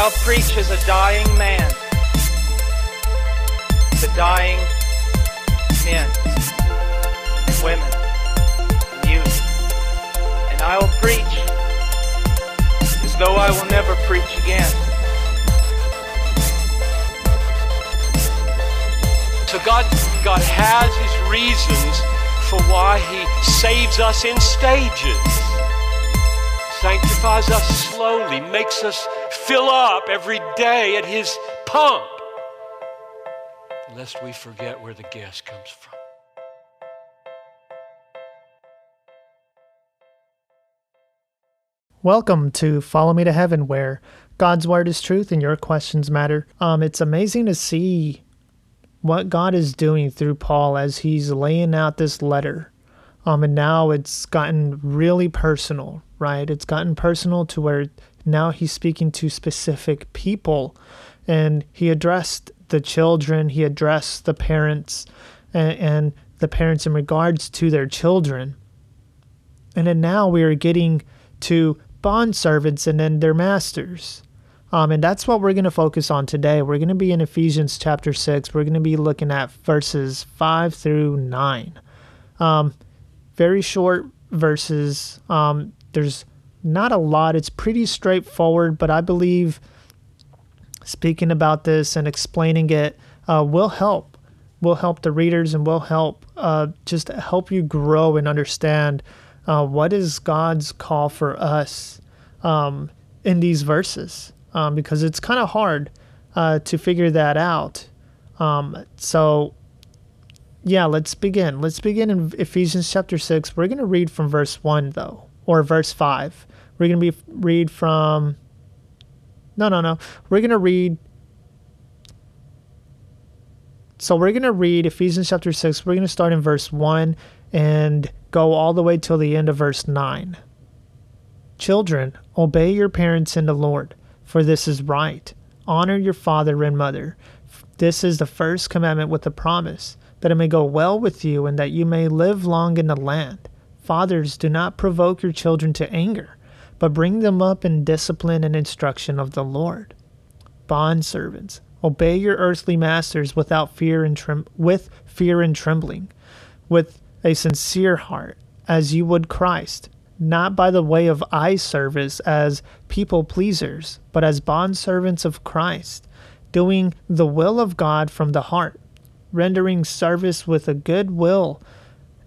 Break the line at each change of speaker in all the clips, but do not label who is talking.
I'll preach as a dying man to dying men, women, and youth. And I will preach as though I will never preach again.
So God, God has His reasons for why He saves us in stages, sanctifies us slowly, makes us fill up every day at His pump, lest we forget where the gas comes from.
Welcome to Follow Me to Heaven, where God's Word is truth and your questions matter. Um, it's amazing to see what God is doing through Paul as he's laying out this letter. Um, and now it's gotten really personal, right? It's gotten personal to where now he's speaking to specific people. And he addressed the children, he addressed the parents, and, and the parents in regards to their children. And then now we are getting to bond servants and then their masters. Um, and that's what we're going to focus on today. We're going to be in Ephesians chapter 6. We're going to be looking at verses 5 through 9. Um, very short verses. Um, there's not a lot, it's pretty straightforward, but I believe speaking about this and explaining it uh, will help. Will help the readers and will help uh, just help you grow and understand uh, what is God's call for us um, in these verses um, because it's kind of hard uh, to figure that out. Um, so, yeah, let's begin. Let's begin in Ephesians chapter 6. We're going to read from verse 1, though, or verse 5. We're going to be read from. No, no, no. We're going to read. So we're going to read Ephesians chapter 6. We're going to start in verse 1 and go all the way till the end of verse 9. Children, obey your parents in the Lord, for this is right. Honor your father and mother. This is the first commandment with a promise, that it may go well with you and that you may live long in the land. Fathers, do not provoke your children to anger, but bring them up in discipline and instruction of the Lord. Bond servants, obey your earthly masters without fear and trem- with fear and trembling, with a sincere heart, as you would Christ, not by the way of eye service as people pleasers, but as bondservants of Christ, doing the will of God from the heart, rendering service with a good will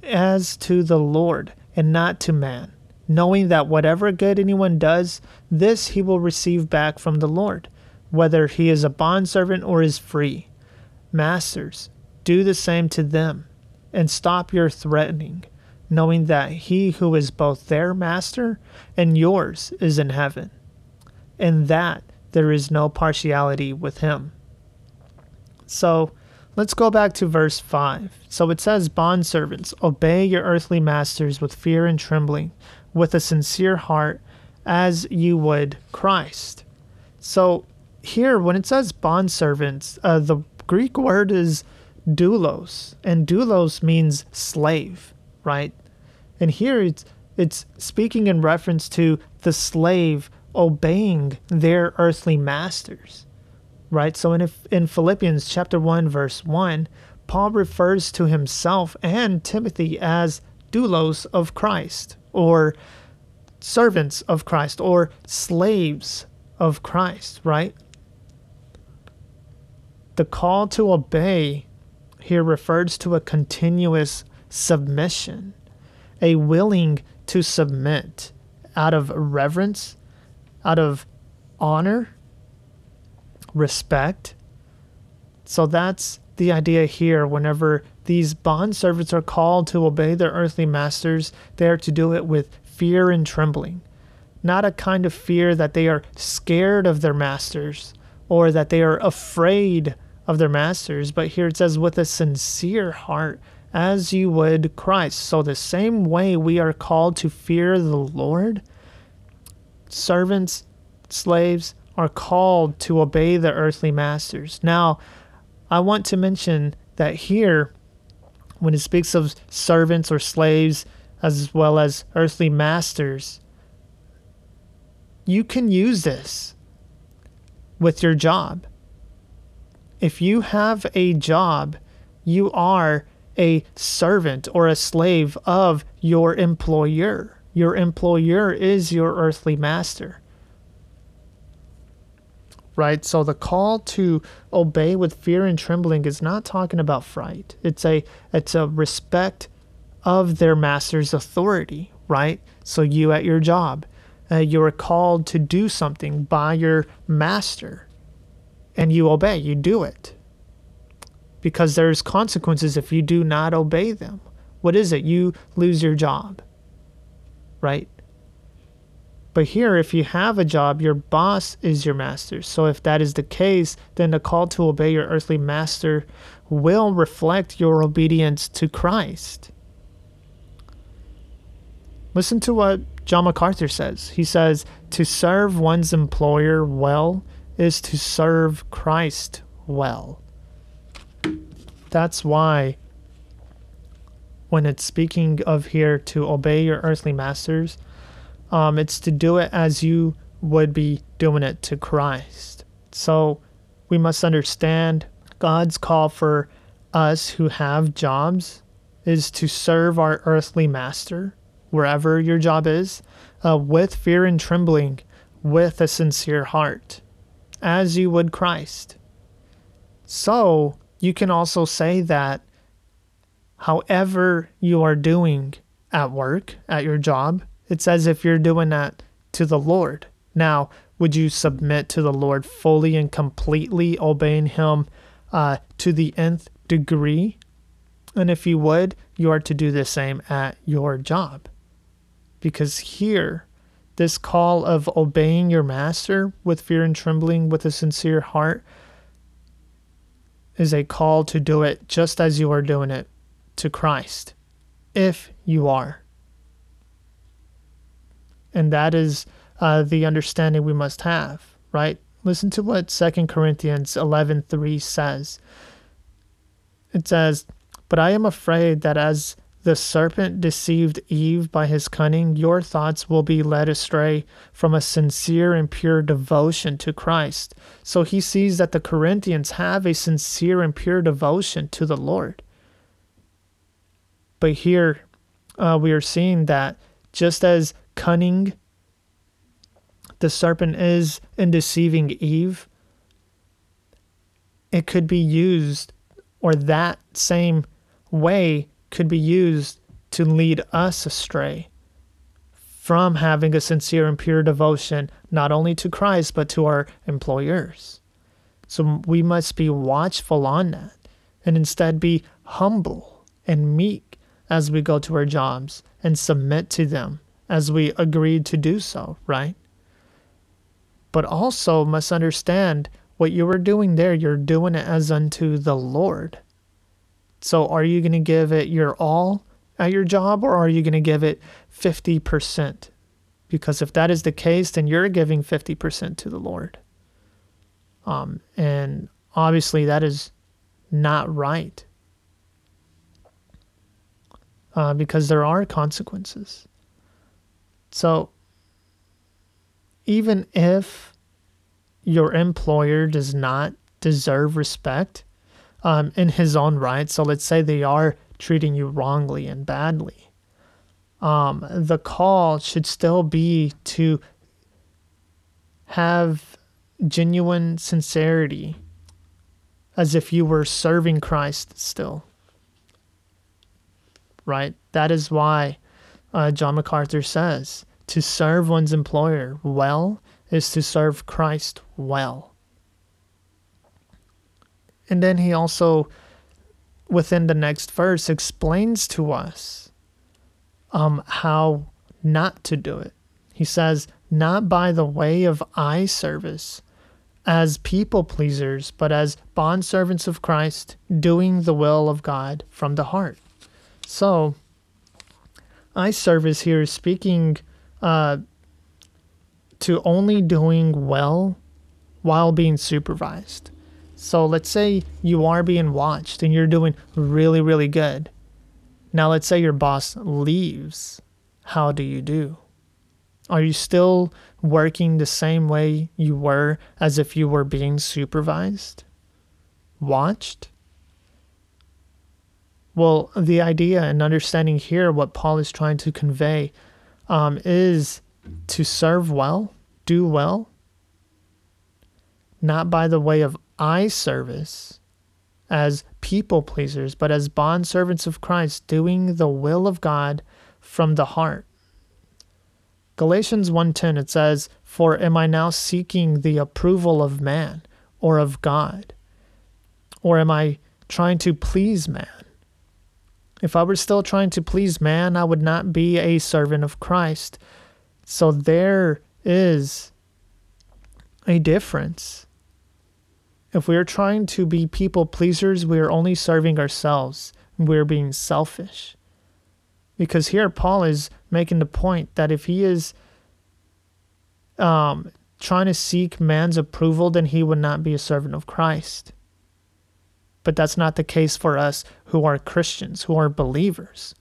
as to the Lord and not to man, knowing that whatever good anyone does, this he will receive back from the Lord, whether he is a bondservant or is free. Masters, do the same to them and stop your threatening, knowing that he who is both their master and yours is in heaven, and that there is no partiality with him. So let's go back to verse 5. So it says, Bondservants, obey your earthly masters with fear and trembling, with a sincere heart, as you would Christ. So here, when it says bondservants, uh, the Greek word is doulos, and doulos means slave, right? And here it's it's speaking in reference to the slave obeying their earthly masters, right? So in in Philippians chapter one verse one, Paul refers to himself and Timothy as doulos of Christ, or servants of Christ, or slaves of Christ, right? The call to obey here refers to a continuous submission, a willing to submit out of reverence, out of honor, respect. So that's the idea here. Whenever these bond servants are called to obey their earthly masters, they are to do it with fear and trembling. Not a kind of fear that they are scared of their masters or that they are afraid of their masters, but here it says, with a sincere heart, as you would Christ. So, the same way we are called to fear the Lord, servants, slaves are called to obey their earthly masters. Now, I want to mention that here, when it speaks of servants or slaves, as well as earthly masters, you can use this with your job. If you have a job, you are a servant or a slave of your employer. Your employer is your earthly master. Right? So the call to obey with fear and trembling is not talking about fright. It's a it's a respect of their master's authority, right? So you at your job, uh, you are called to do something by your master and you obey, you do it. Because there's consequences if you do not obey them. What is it? You lose your job, right? But here, if you have a job, your boss is your master. So if that is the case, then the call to obey your earthly master will reflect your obedience to Christ. Listen to what John MacArthur says. He says, To serve one's employer well is to serve Christ well. That's why, when it's speaking of here to obey your earthly masters, um, it's to do it as you would be doing it to Christ. So we must understand God's call for us who have jobs is to serve our earthly master wherever your job is, uh, with fear and trembling, with a sincere heart, as you would Christ. So you can also say that however you are doing at work, at your job, it's as if you're doing that to the Lord. Now, would you submit to the Lord fully and completely, obeying Him uh, to the nth degree? And if you would, you are to do the same at your job. Because here, this call of obeying your master with fear and trembling with a sincere heart is a call to do it just as you are doing it to Christ, if you are. And that is uh, the understanding we must have, right? Listen to what 2 Corinthians 11:3 says. It says, "But I am afraid that as the serpent deceived Eve by his cunning, your thoughts will be led astray from a sincere and pure devotion to Christ. So he sees that the Corinthians have a sincere and pure devotion to the Lord. But here uh, we are seeing that just as cunning. The serpent is in deceiving Eve, it could be used, or that same way could be used to lead us astray from having a sincere and pure devotion not only to Christ but to our employers. So we must be watchful on that and instead be humble and meek as we go to our jobs and submit to them as we agreed to do so, right? But also must understand what you are doing there, you're doing it as unto the Lord. So are you going to give it your all at your job or are you going to give it 50%? Because if that is the case, then you're giving 50% to the Lord. Um, and obviously that is not right. Uh, because there are consequences. So even if your employer does not deserve respect, um, in his own right. So let's say they are treating you wrongly and badly. Um, the call should still be to have genuine sincerity as if you were serving Christ still. Right? That is why uh, John MacArthur says to serve one's employer well is to serve Christ well. And then he also, within the next verse, explains to us um, how not to do it. He says, not by the way of eye service as people pleasers, but as bondservants of Christ, doing the will of God from the heart. So, eye service here is speaking uh, to only doing well while being supervised. So let's say you are being watched and you're doing really, really good. Now let's say your boss leaves. How do you do? Are you still working the same way you were as if you were being supervised? Watched? Well, the idea and understanding here, what Paul is trying to convey, um, is to serve well, do well, not by the way of eye service as people pleasers, but as bond servants of Christ, doing the will of God from the heart. Galatians 1:10 it says, "For am I now seeking the approval of man or of God? Or am I trying to please man?" If I were still trying to please man, I would not be a servant of Christ. So there is a difference. If we are trying to be people pleasers, we are only serving ourselves. We're being selfish. Because here Paul is making the point that if he is um, trying to seek man's approval, then he would not be a servant of Christ. But that's not the case for us who are Christians, who are believers.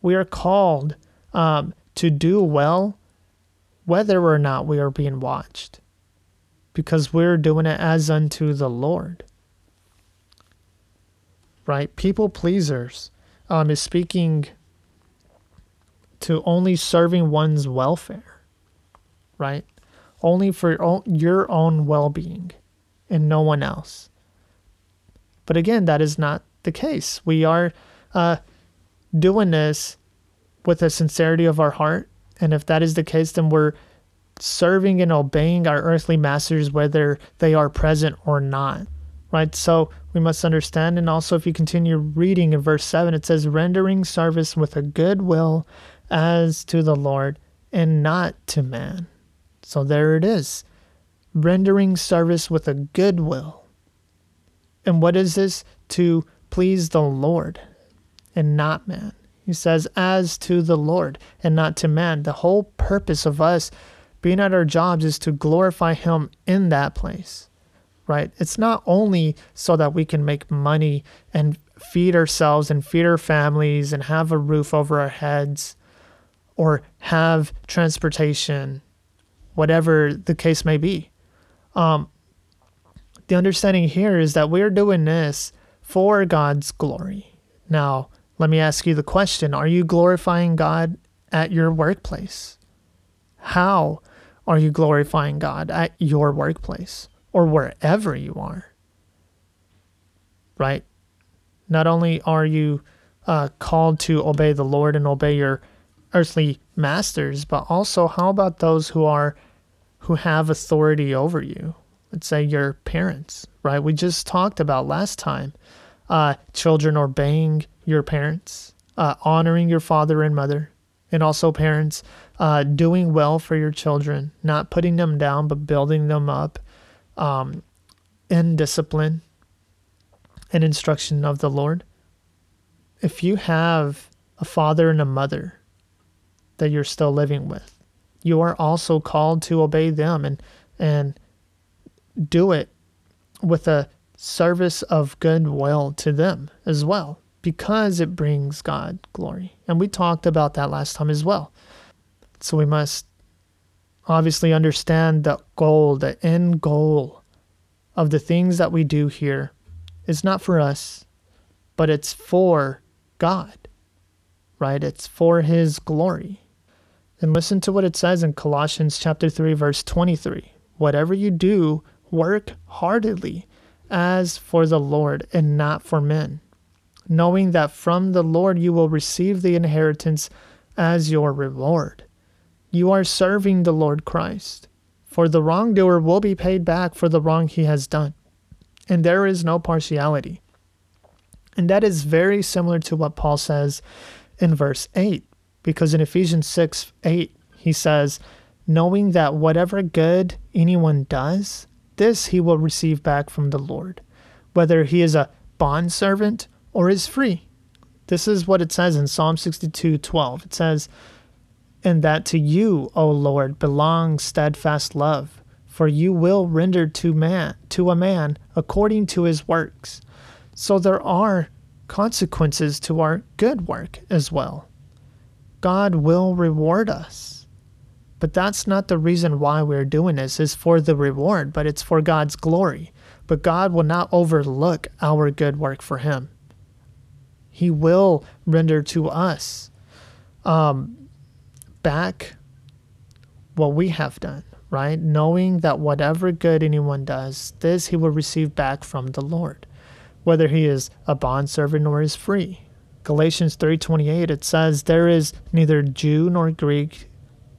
We are called um, to do well whether or not we are being watched because we're doing it as unto the Lord. Right? People pleasers um, is speaking to only serving one's welfare, right? Only for your own well being and no one else. But again, that is not the case. We are uh, doing this with a sincerity of our heart. And if that is the case, then we're serving and obeying our earthly masters, whether they are present or not. Right? So we must understand. And also, if you continue reading in verse 7, it says, rendering service with a good will as to the Lord and not to man. So there it is rendering service with a good will. And what is this? To please the Lord and not man. He says, as to the Lord and not to man. The whole purpose of us being at our jobs is to glorify Him in that place, right? It's not only so that we can make money and feed ourselves and feed our families and have a roof over our heads or have transportation, whatever the case may be. Um, the understanding here is that we're doing this for God's glory. Now, let me ask you the question Are you glorifying God at your workplace? How are you glorifying God at your workplace or wherever you are? Right? Not only are you uh, called to obey the Lord and obey your earthly masters, but also how about those who are who have authority over you? Let's say your parents, right? We just talked about last time uh, children obeying your parents, uh, honoring your father and mother, and also parents uh, doing well for your children, not putting them down, but building them up um, in discipline and instruction of the Lord. If you have a father and a mother that you're still living with, you are also called to obey them and and do it with a service of goodwill to them as well because it brings God glory. And we talked about that last time as well. So we must obviously understand the goal, the end goal of the things that we do here is not for us, but it's for God, right? It's for His glory. And listen to what it says in Colossians chapter 3 verse 23. Whatever you do, Work heartedly as for the Lord and not for men, knowing that from the Lord you will receive the inheritance as your reward. You are serving the Lord Christ, for the wrongdoer will be paid back for the wrong he has done, and there is no partiality. And that is very similar to what Paul says in verse 8, because in Ephesians 6 8, he says, Knowing that whatever good anyone does, this he will receive back from the Lord, whether he is a bondservant or is free. This is what it says in Psalm 62 12. It says, And that to you, O Lord, belongs steadfast love, for you will render to man to a man according to his works. So there are consequences to our good work as well. God will reward us. But that's not the reason why we're doing this. It's for the reward, but it's for God's glory. But God will not overlook our good work for Him. He will render to us um, back what we have done, right? Knowing that whatever good anyone does, this he will receive back from the Lord, whether he is a bondservant or is free. Galatians 3:28 it says there is neither Jew nor Greek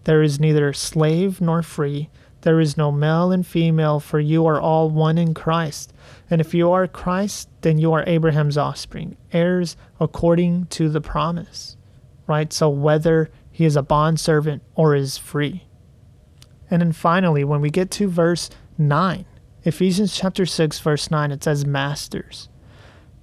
there is neither slave nor free. There is no male and female for you are all one in Christ. And if you are Christ then you are Abraham's offspring heirs according to the promise. Right? So whether he is a bondservant or is free. And then finally when we get to verse 9 Ephesians chapter 6 verse 9 it says masters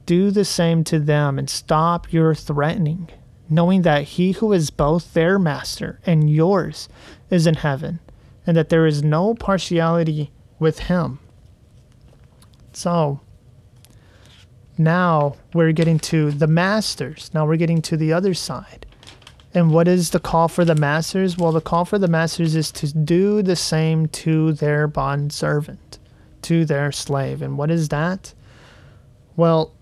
do the same to them and stop your threatening, knowing that he who is both their master and yours is in heaven, and that there is no partiality with him. So, now we're getting to the masters. Now we're getting to the other side. And what is the call for the masters? Well, the call for the masters is to do the same to their bond servant, to their slave. And what is that? Well,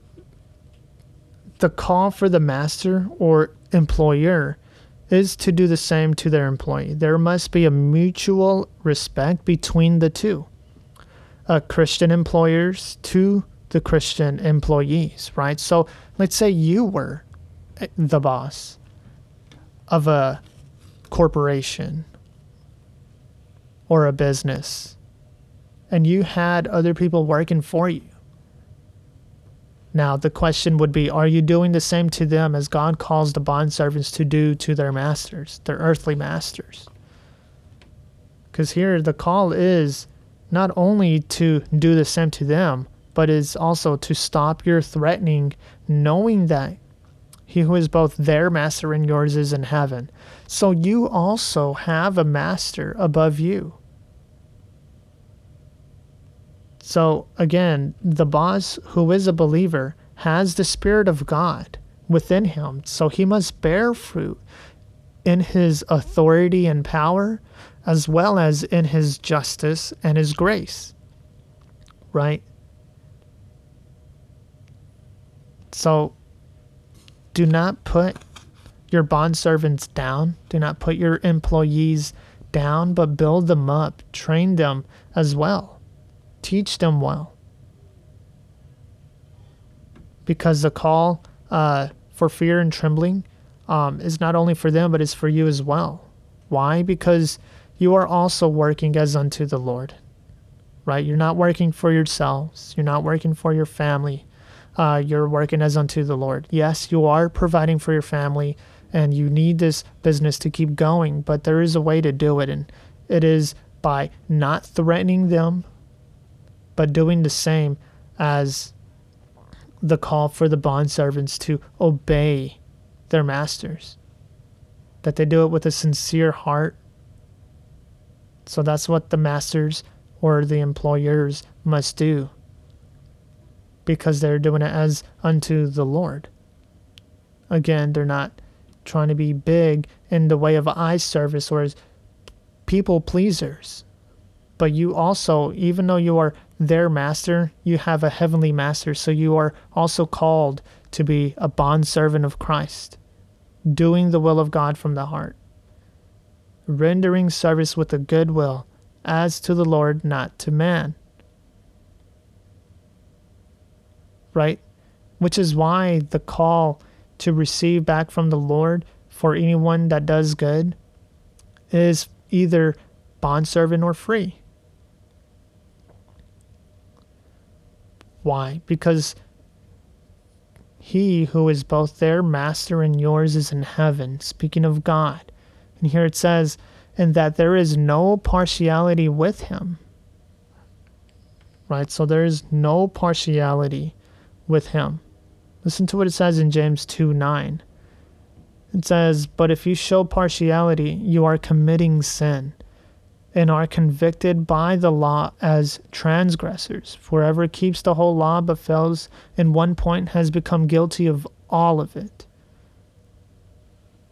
the call for the master or employer is to do the same to their employee. There must be a mutual respect between the two. Uh, Christian employers to the Christian employees, right? So let's say you were the boss of a corporation or a business and you had other people working for you now, the question would be Are you doing the same to them as God calls the bondservants to do to their masters, their earthly masters? Because here the call is not only to do the same to them, but is also to stop your threatening, knowing that he who is both their master and yours is in heaven. So you also have a master above you. So again, the boss who is a believer has the Spirit of God within him. So he must bear fruit in his authority and power, as well as in his justice and his grace. Right? So do not put your bondservants down. Do not put your employees down, but build them up, train them as well teach them well. Because the call uh, for fear and trembling um, is not only for them, but it's for you as well. Why? Because you are also working as unto the Lord, right? You're not working for yourselves, you're not working for your family. Uh, you're working as unto the Lord. Yes, you are providing for your family and you need this business to keep going, but there is a way to do it, and it is by not threatening them but doing the same as the call for the bondservants to obey their masters. That they do it with a sincere heart. So that's what the masters or the employers must do because they're doing it as unto the Lord. Again, they're not trying to be big in the way of eye service or as people pleasers. But you also, even though you are their master, you have a heavenly master. So you are also called to be a bondservant of Christ, doing the will of God from the heart, rendering service with a good will, as to the Lord, not to man. Right? Which is why the call to receive back from the Lord for anyone that does good is either bondservant or free. Why? Because he who is both their master and yours is in heaven, speaking of God. And here it says, and that there is no partiality with him. Right? So there is no partiality with him. Listen to what it says in James 2 9. It says, But if you show partiality, you are committing sin and are convicted by the law as transgressors. For keeps the whole law but fails in one point has become guilty of all of it.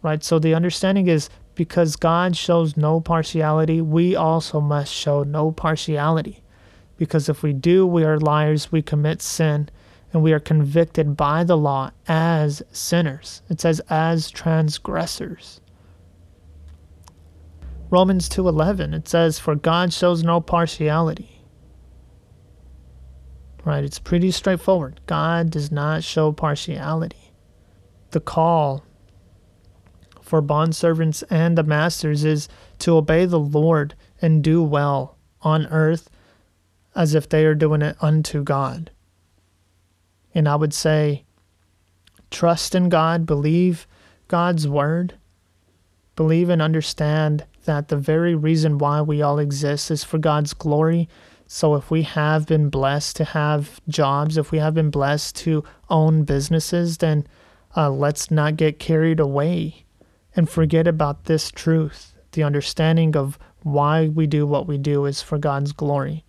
Right? So the understanding is Because God shows no partiality, we also must show no partiality. Because if we do, we are liars, we commit sin, and we are convicted by the law as sinners. It says as transgressors. Romans 2:11 it says for God shows no partiality. Right, it's pretty straightforward. God does not show partiality. The call for bondservants and the masters is to obey the Lord and do well on earth as if they are doing it unto God. And I would say, trust in God, believe God's word, believe and understand that the very reason why we all exist is for God's glory. So if we have been blessed to have jobs, if we have been blessed to own businesses, then uh, let's not get carried away and forget about this truth. The understanding of why we do what we do is for God's glory.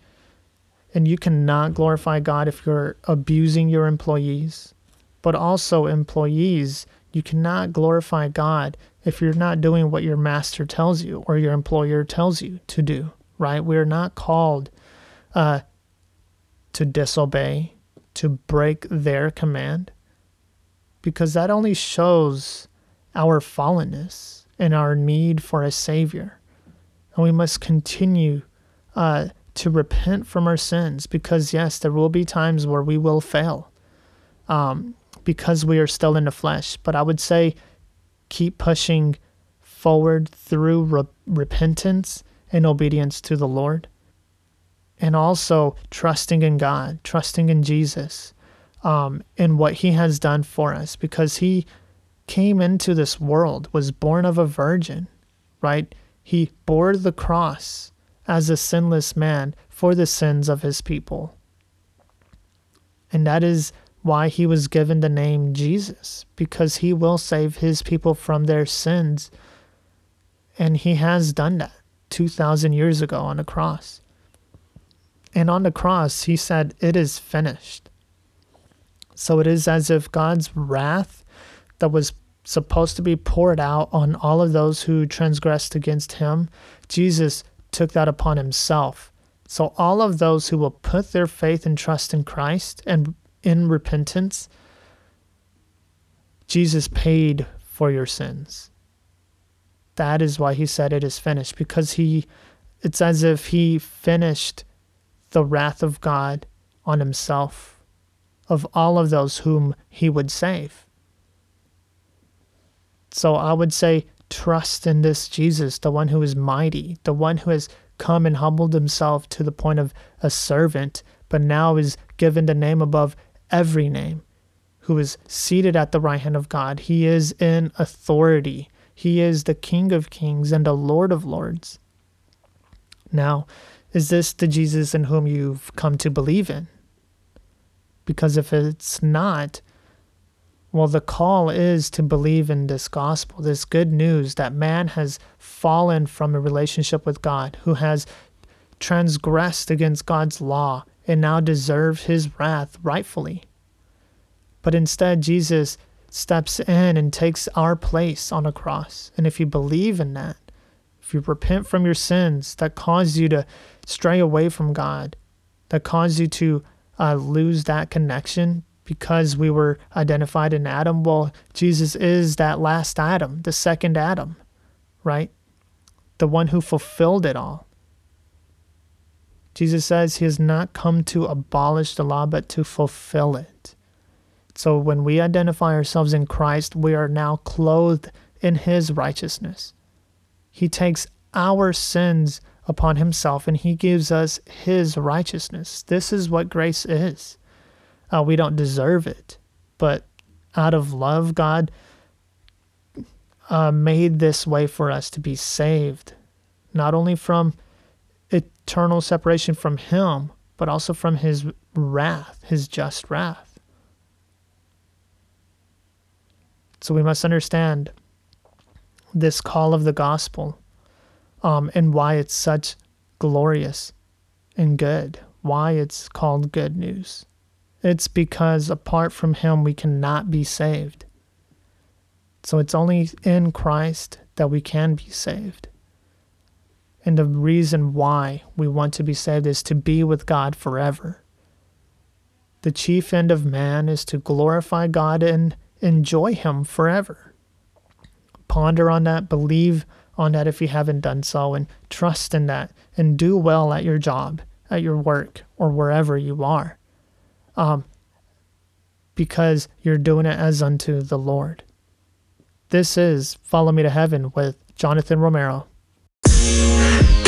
And you cannot glorify God if you're abusing your employees. But also, employees, you cannot glorify God if you're not doing what your master tells you or your employer tells you to do, right? We're not called uh, to disobey, to break their command, because that only shows our fallenness and our need for a Savior. And we must continue uh, to repent from our sins because, yes, there will be times where we will fail um, because we are still in the flesh. But I would say keep pushing forward through re- repentance and obedience to the Lord. And also trusting in God, trusting in Jesus, um, in what He has done for us, because He came into this world, was born of a virgin, right? He bore the cross as a sinless man for the sins of his people. And that is why he was given the name Jesus, because he will save his people from their sins. And he has done that 2,000 years ago on the cross. And on the cross, he said, It is finished. So it is as if God's wrath that was supposed to be poured out on all of those who transgressed against him, Jesus took that upon himself. So, all of those who will put their faith and trust in Christ and in repentance, Jesus paid for your sins. That is why he said it is finished, because he, it's as if he finished the wrath of God on himself of all of those whom he would save. So I would say, trust in this Jesus, the one who is mighty, the one who has come and humbled himself to the point of a servant, but now is given the name above every name, who is seated at the right hand of God. He is in authority. He is the King of kings and the Lord of lords. Now, is this the Jesus in whom you've come to believe in? Because if it's not, well, the call is to believe in this gospel, this good news that man has fallen from a relationship with God, who has transgressed against God's law and now deserves his wrath rightfully. But instead, Jesus steps in and takes our place on a cross. And if you believe in that, if you repent from your sins that cause you to stray away from God, that cause you to uh, lose that connection because we were identified in Adam. Well, Jesus is that last Adam, the second Adam, right? The one who fulfilled it all. Jesus says he has not come to abolish the law, but to fulfill it. So when we identify ourselves in Christ, we are now clothed in his righteousness. He takes our sins upon himself and he gives us his righteousness. This is what grace is. Uh, we don't deserve it, but out of love, God uh, made this way for us to be saved, not only from eternal separation from Him, but also from His wrath, His just wrath. So we must understand this call of the gospel um, and why it's such glorious and good, why it's called good news. It's because apart from Him, we cannot be saved. So it's only in Christ that we can be saved. And the reason why we want to be saved is to be with God forever. The chief end of man is to glorify God and enjoy Him forever. Ponder on that, believe on that if you haven't done so, and trust in that, and do well at your job, at your work, or wherever you are. Um, because you're doing it as unto the Lord. This is Follow Me to Heaven with Jonathan Romero. Yeah.